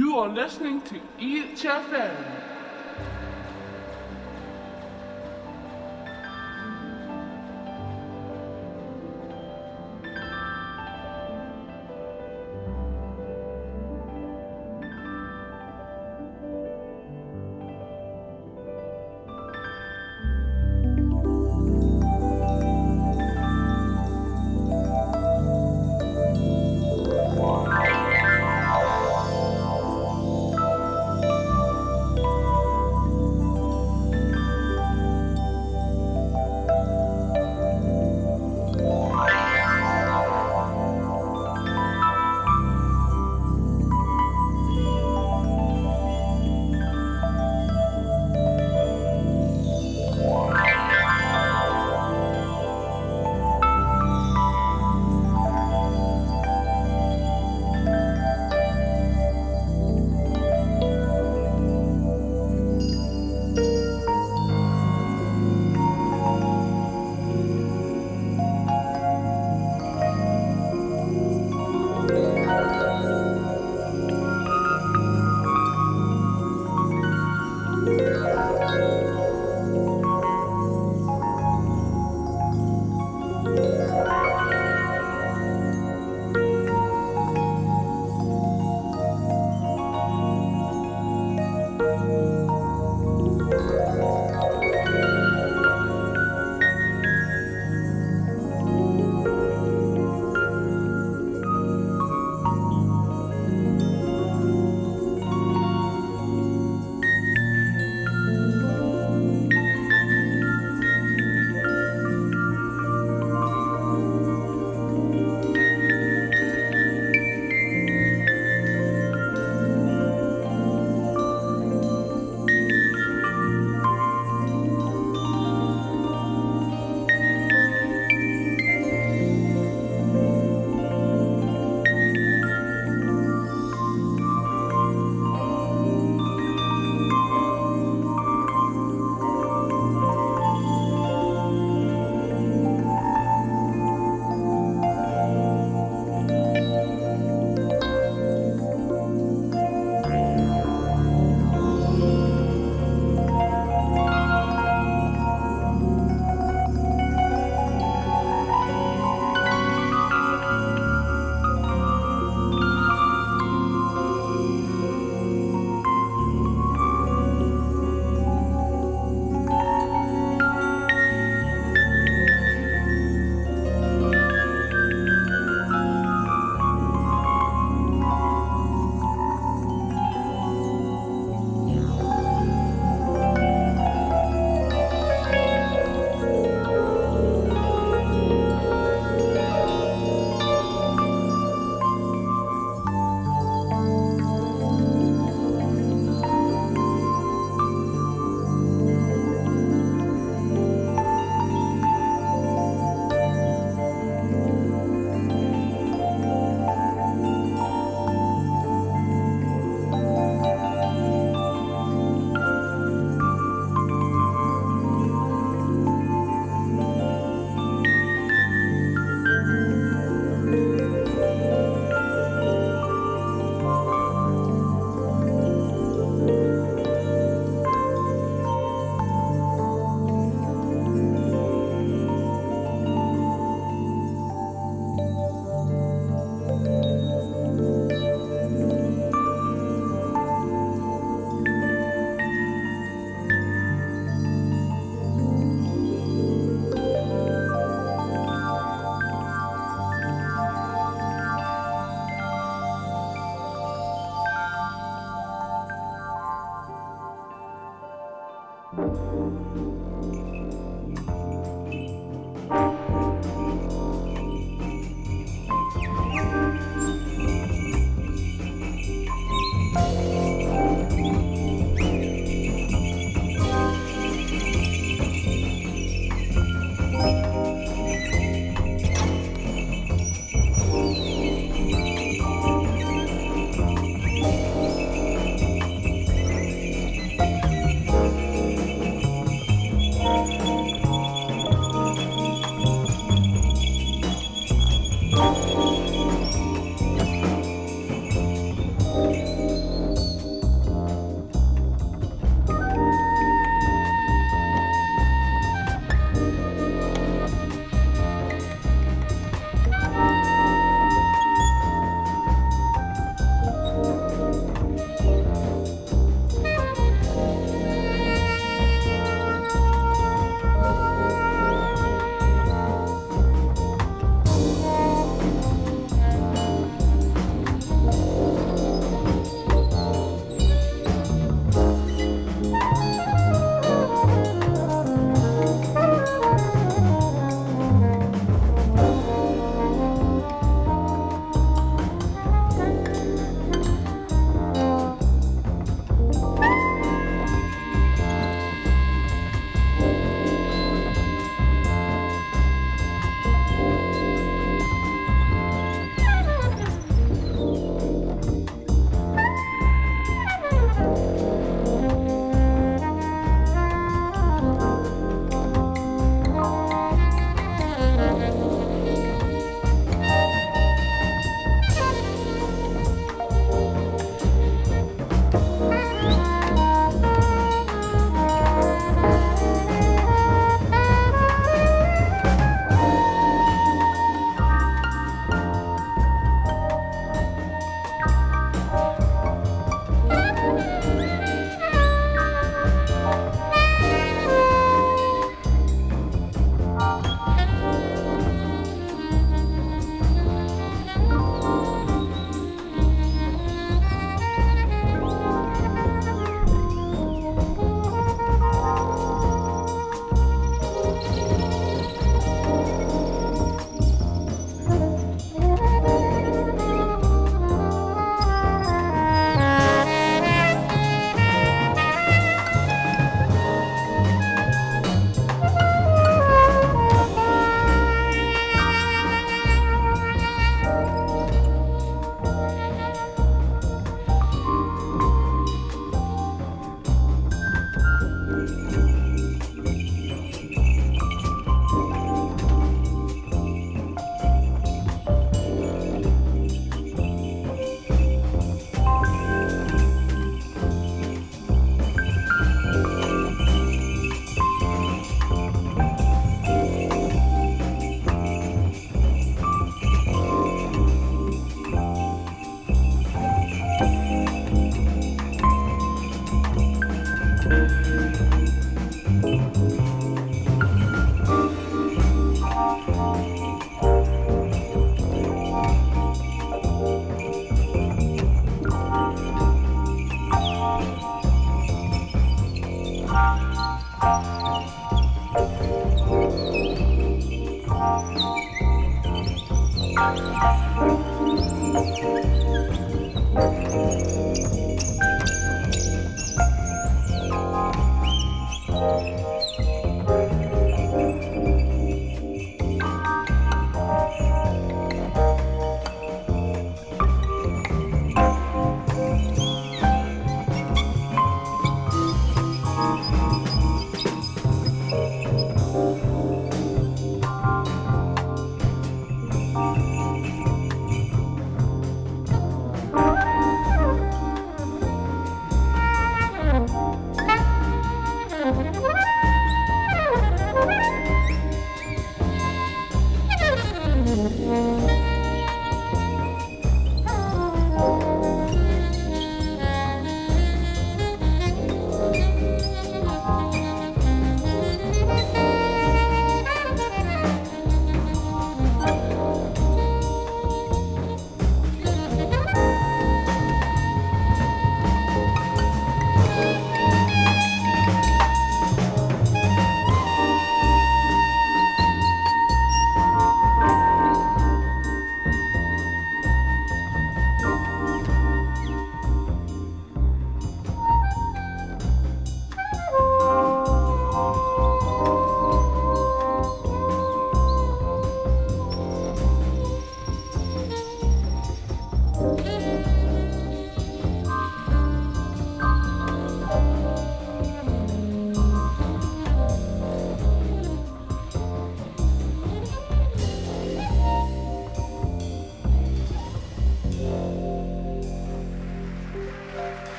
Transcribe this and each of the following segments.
You are listening to EHFM.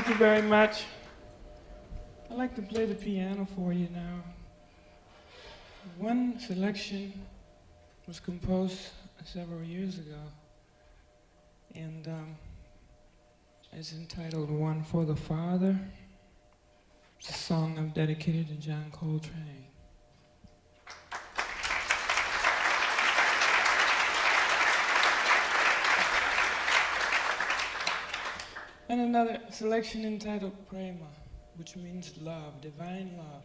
Thank you very much. I'd like to play the piano for you now. One selection was composed several years ago, and um, it's entitled One for the Father. It's a song I've dedicated to John Coltrane. Selection entitled Prema, which means love, divine love.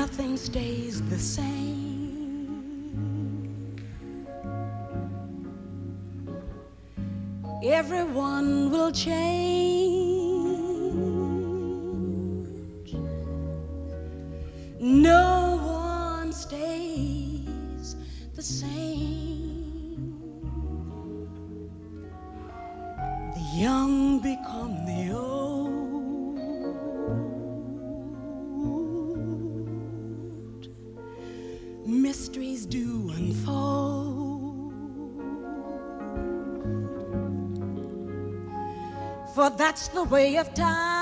nothing stays the same. Everyone will change. That's the way of time.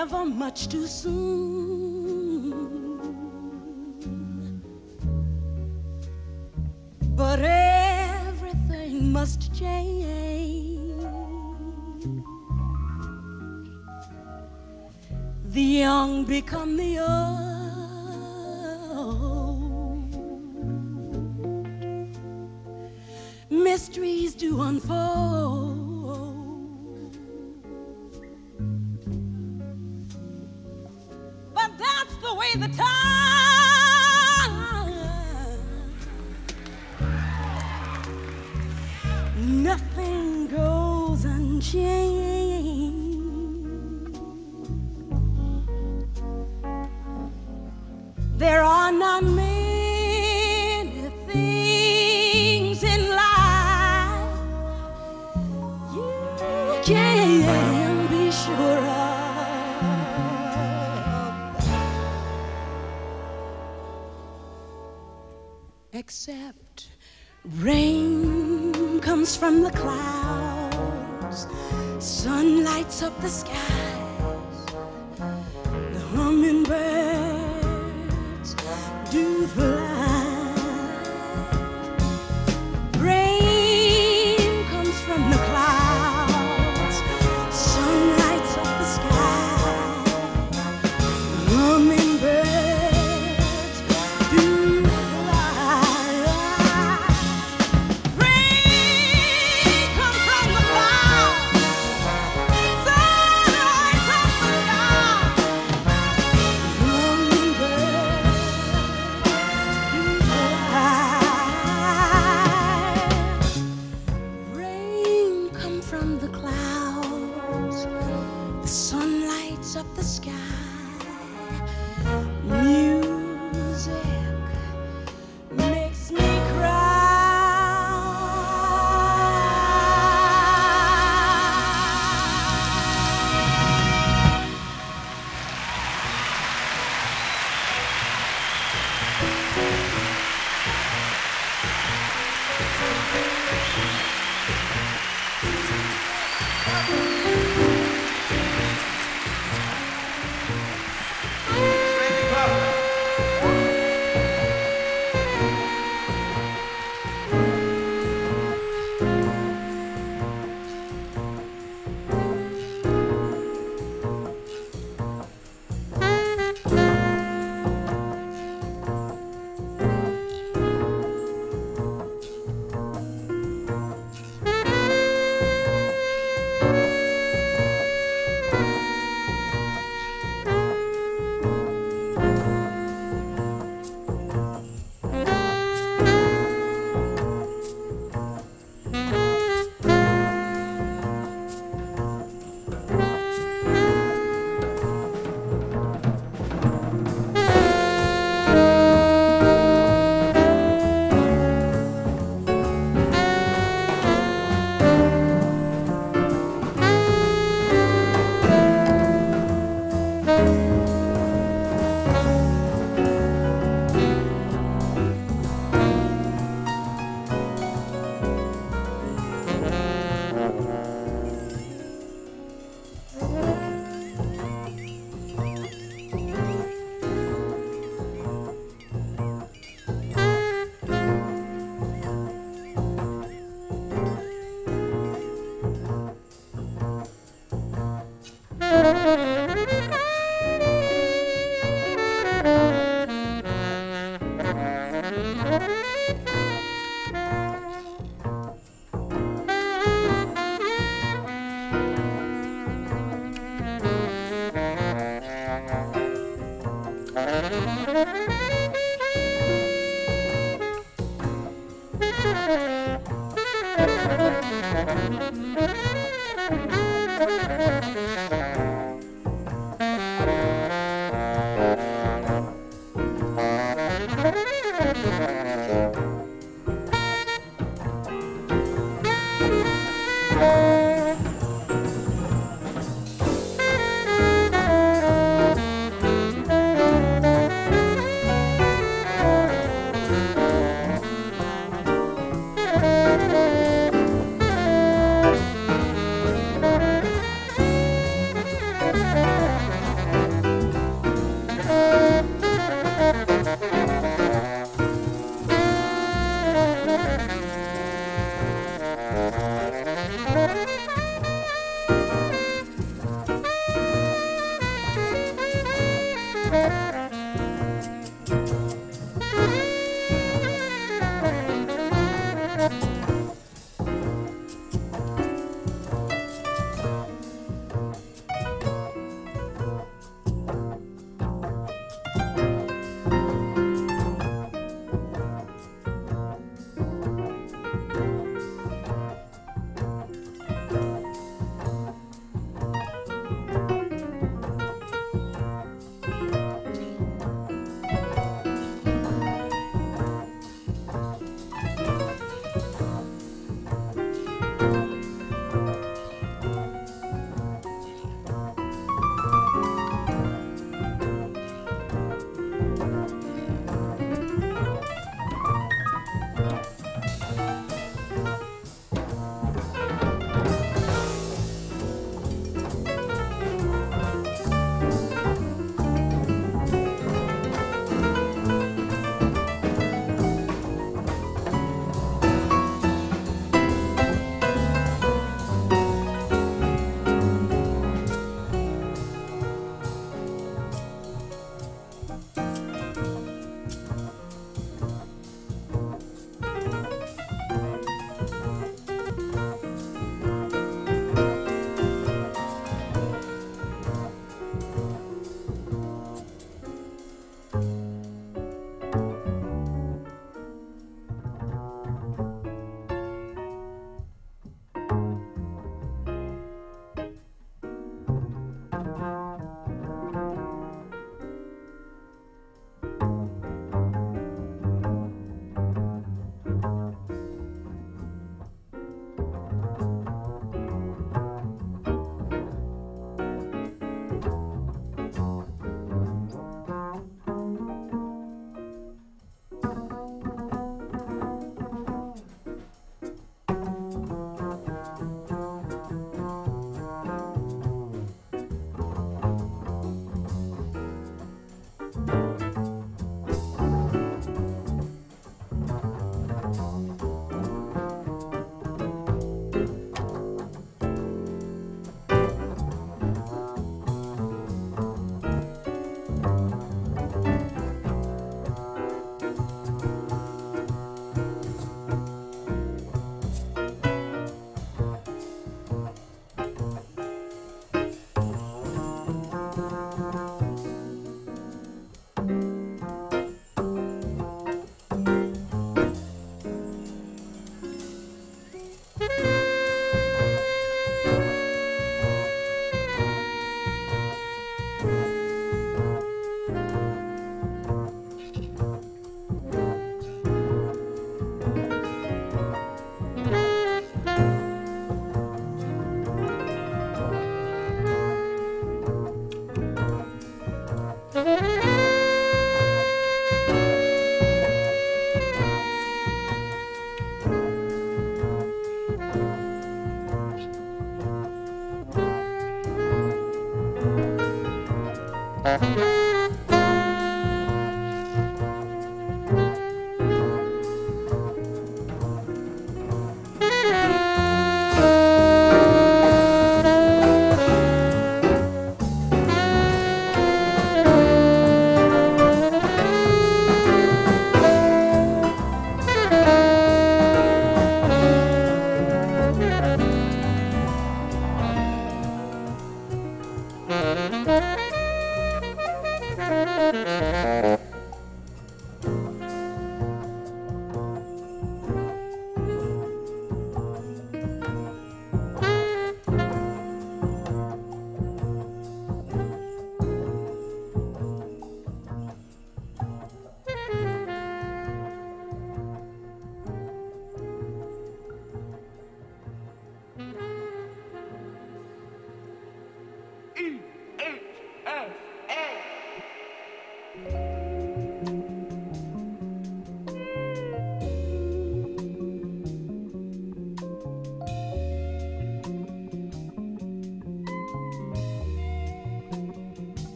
never much too soon. But everything must change. The young become the old. mysteries do unfold.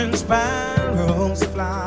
Watching sparrows fly.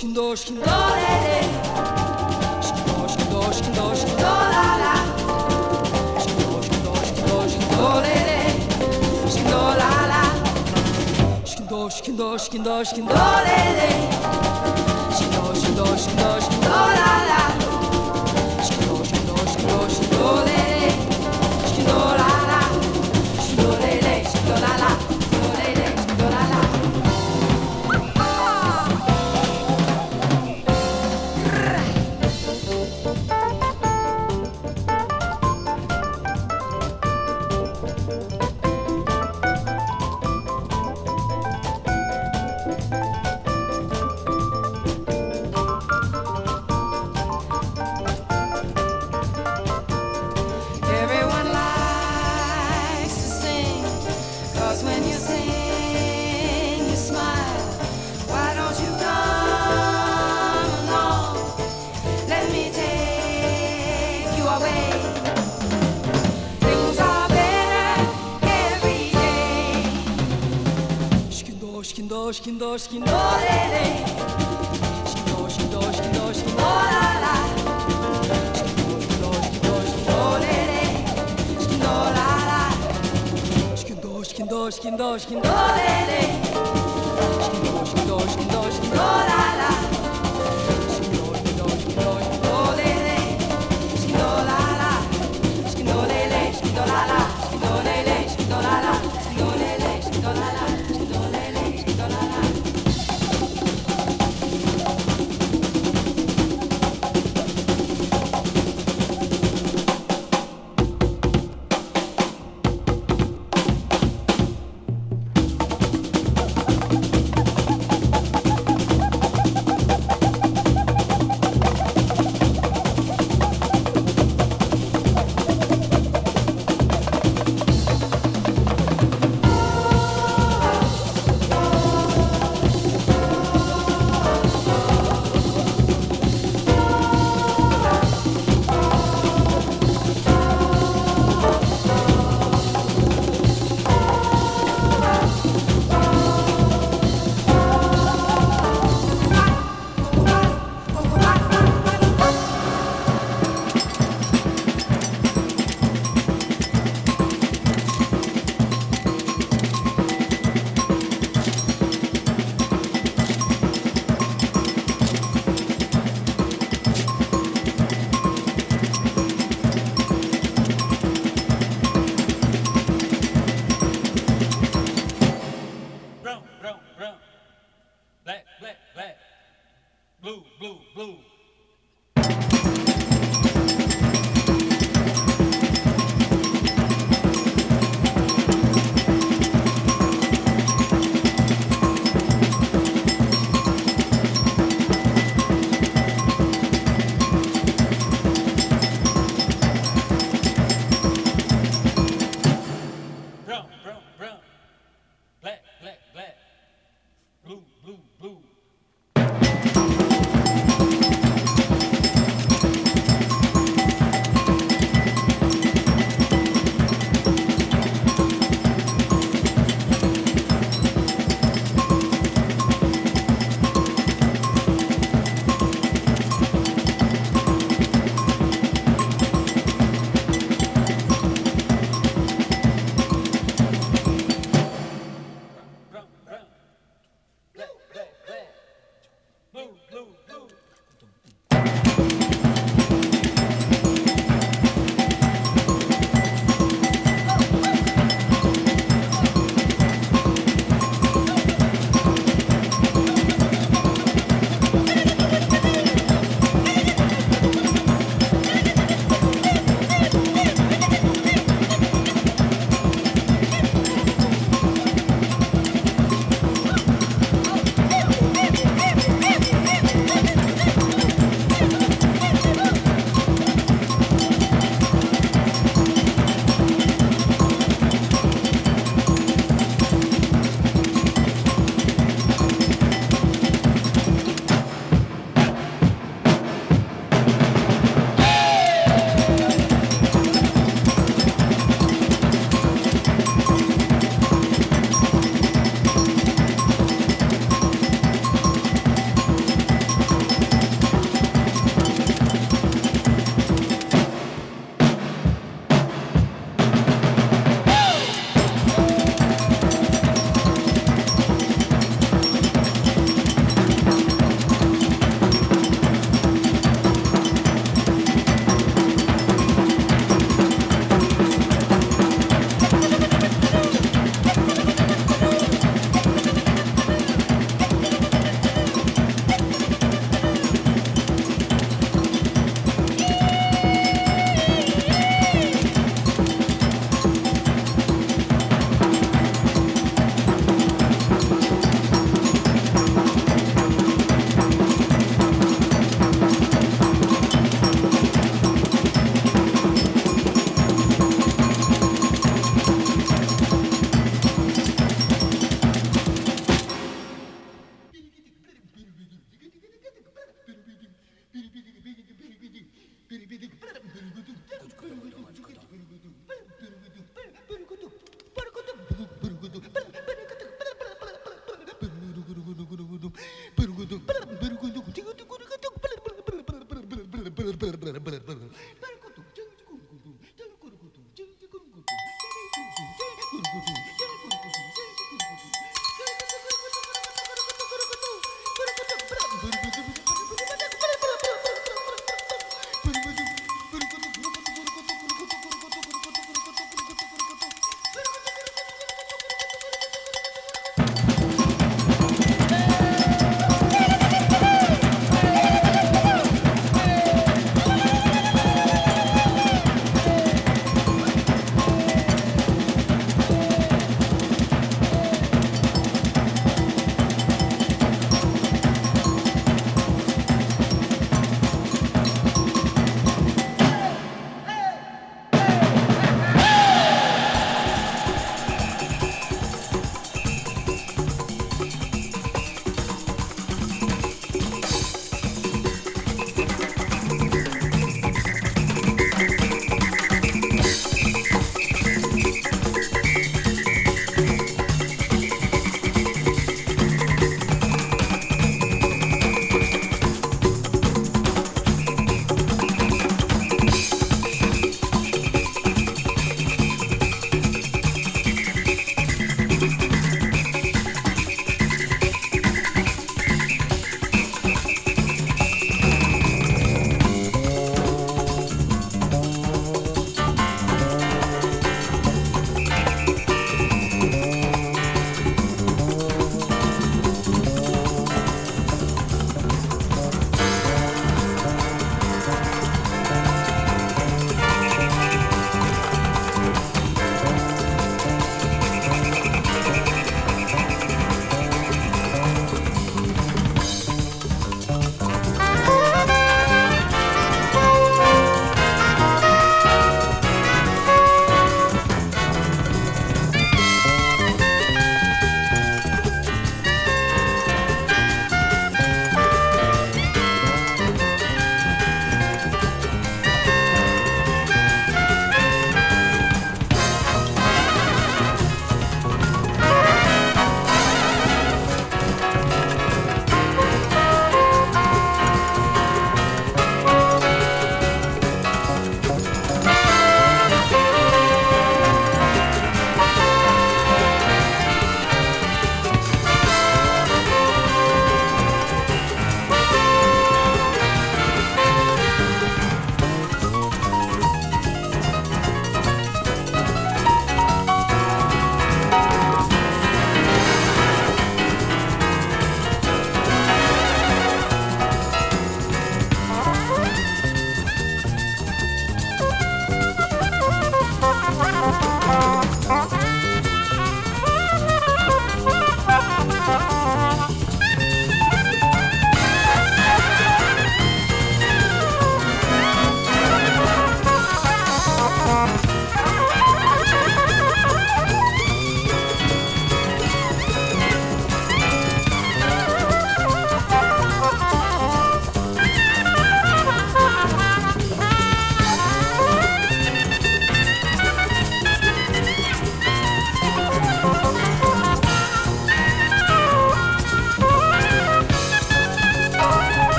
Shkindo, shkindo, do, Shkindo, shkindo, shkindo, shkindo, la do, Shkindo, shkindo, shkindo, shkindo, lele. Shkindo, la la. Shkindo, shkindo, shkindo, shkindo, lele. しきのれれしきのしきのしきのしきのららしきのしきのしきのしきのれれしきのららしきのしきのしきのしきの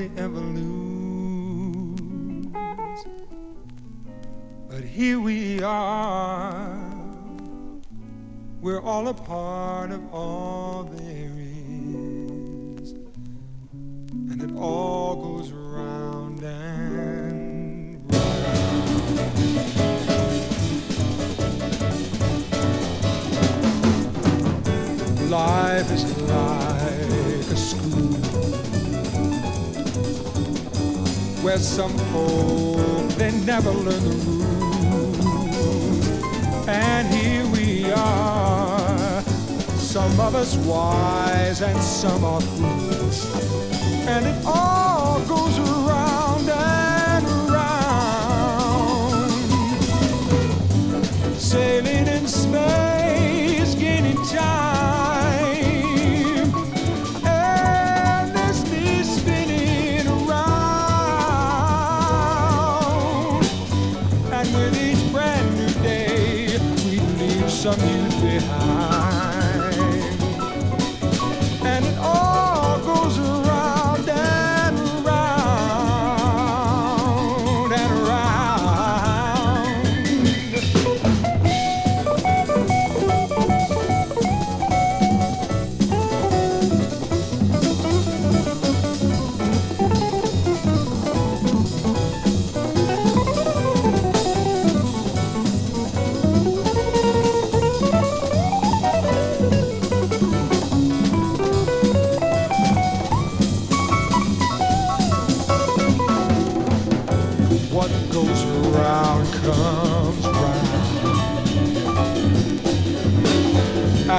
hardly ever lose. But here we are, we're all apart. some hope. They never learn the rules. And here we are. Some of us wise and some are fools. And it all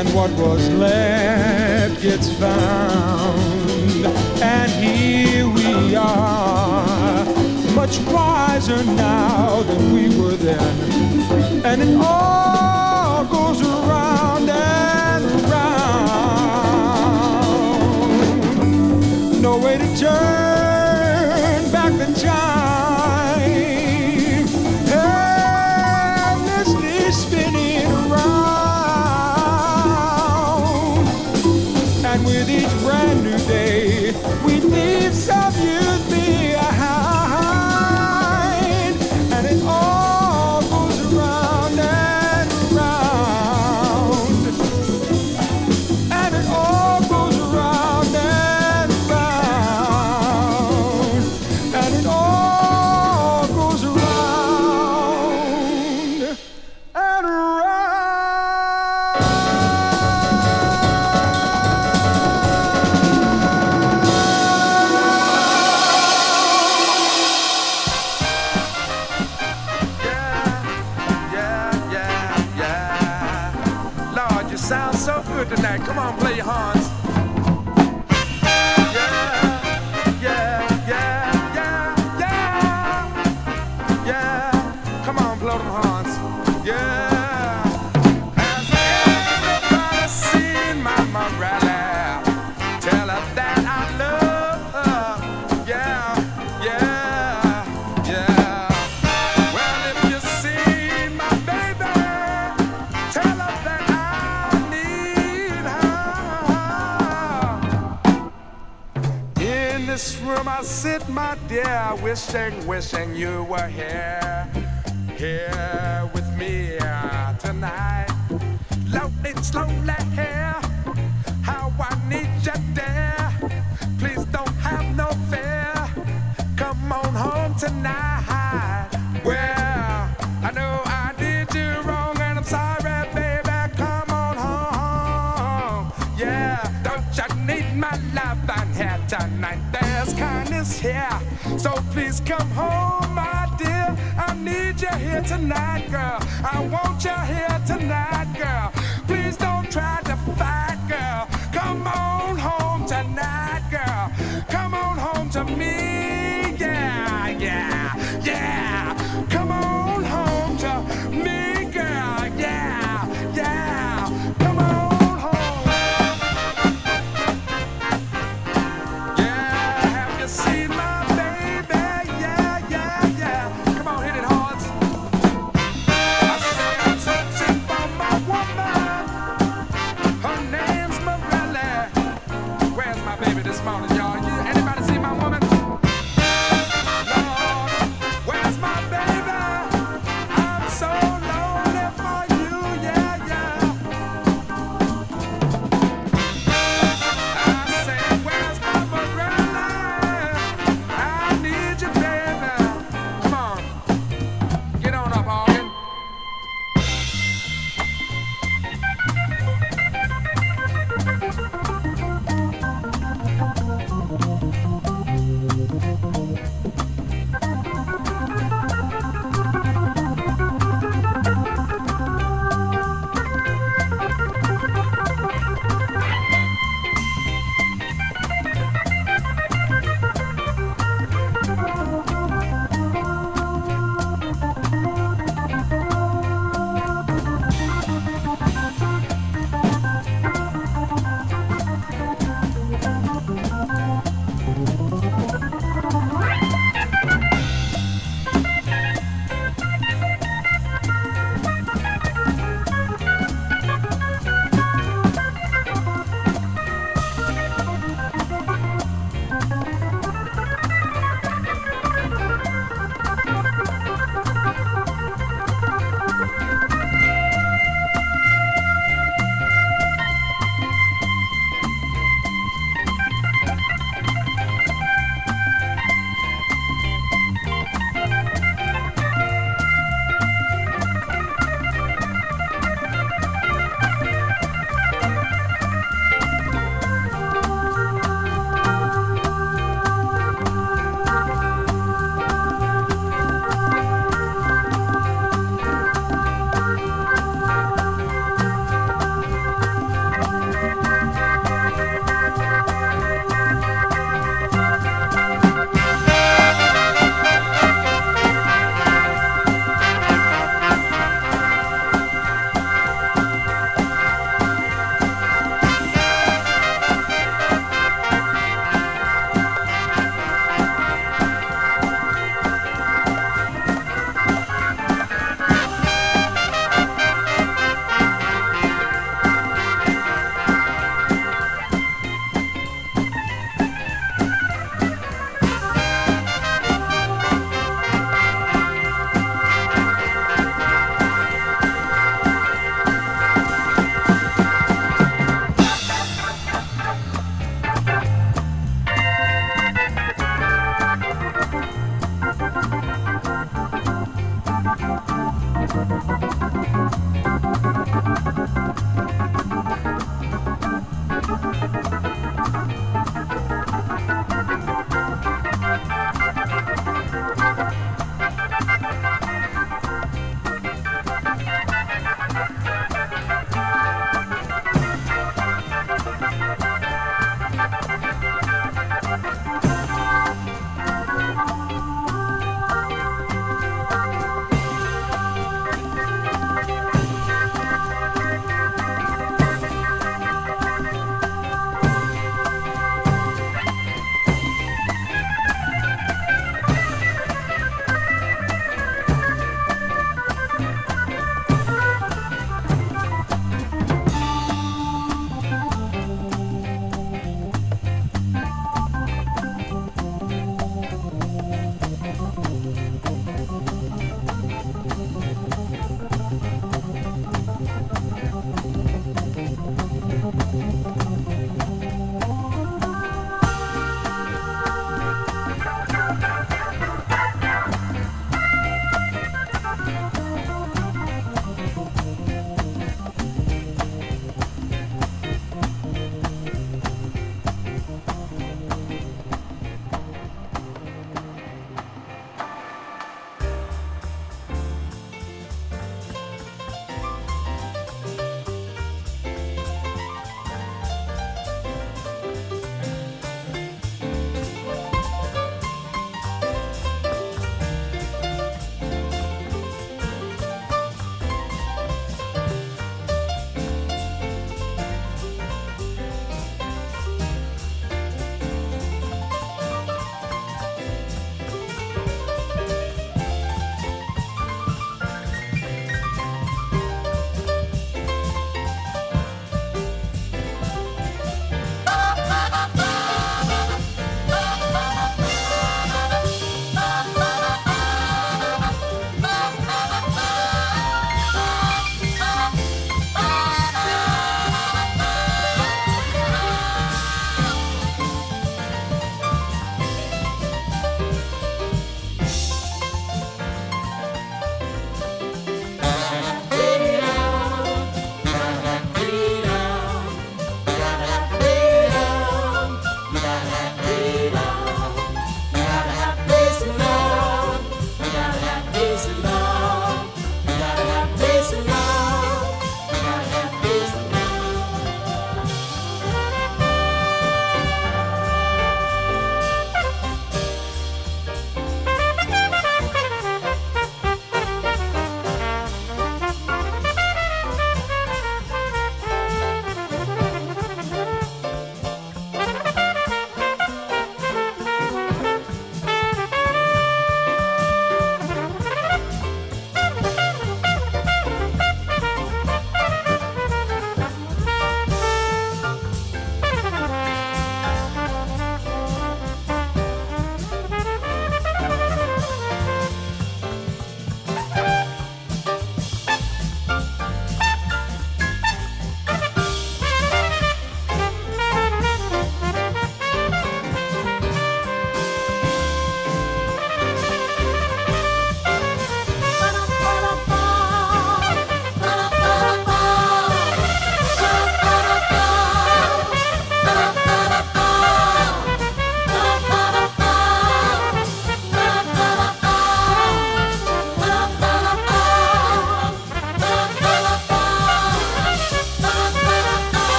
and what was left gets found. And here we are, much wiser now than we were then. And it all goes around and around. No way to turn. sing, wishing you were here. Tonight, girl. I want you here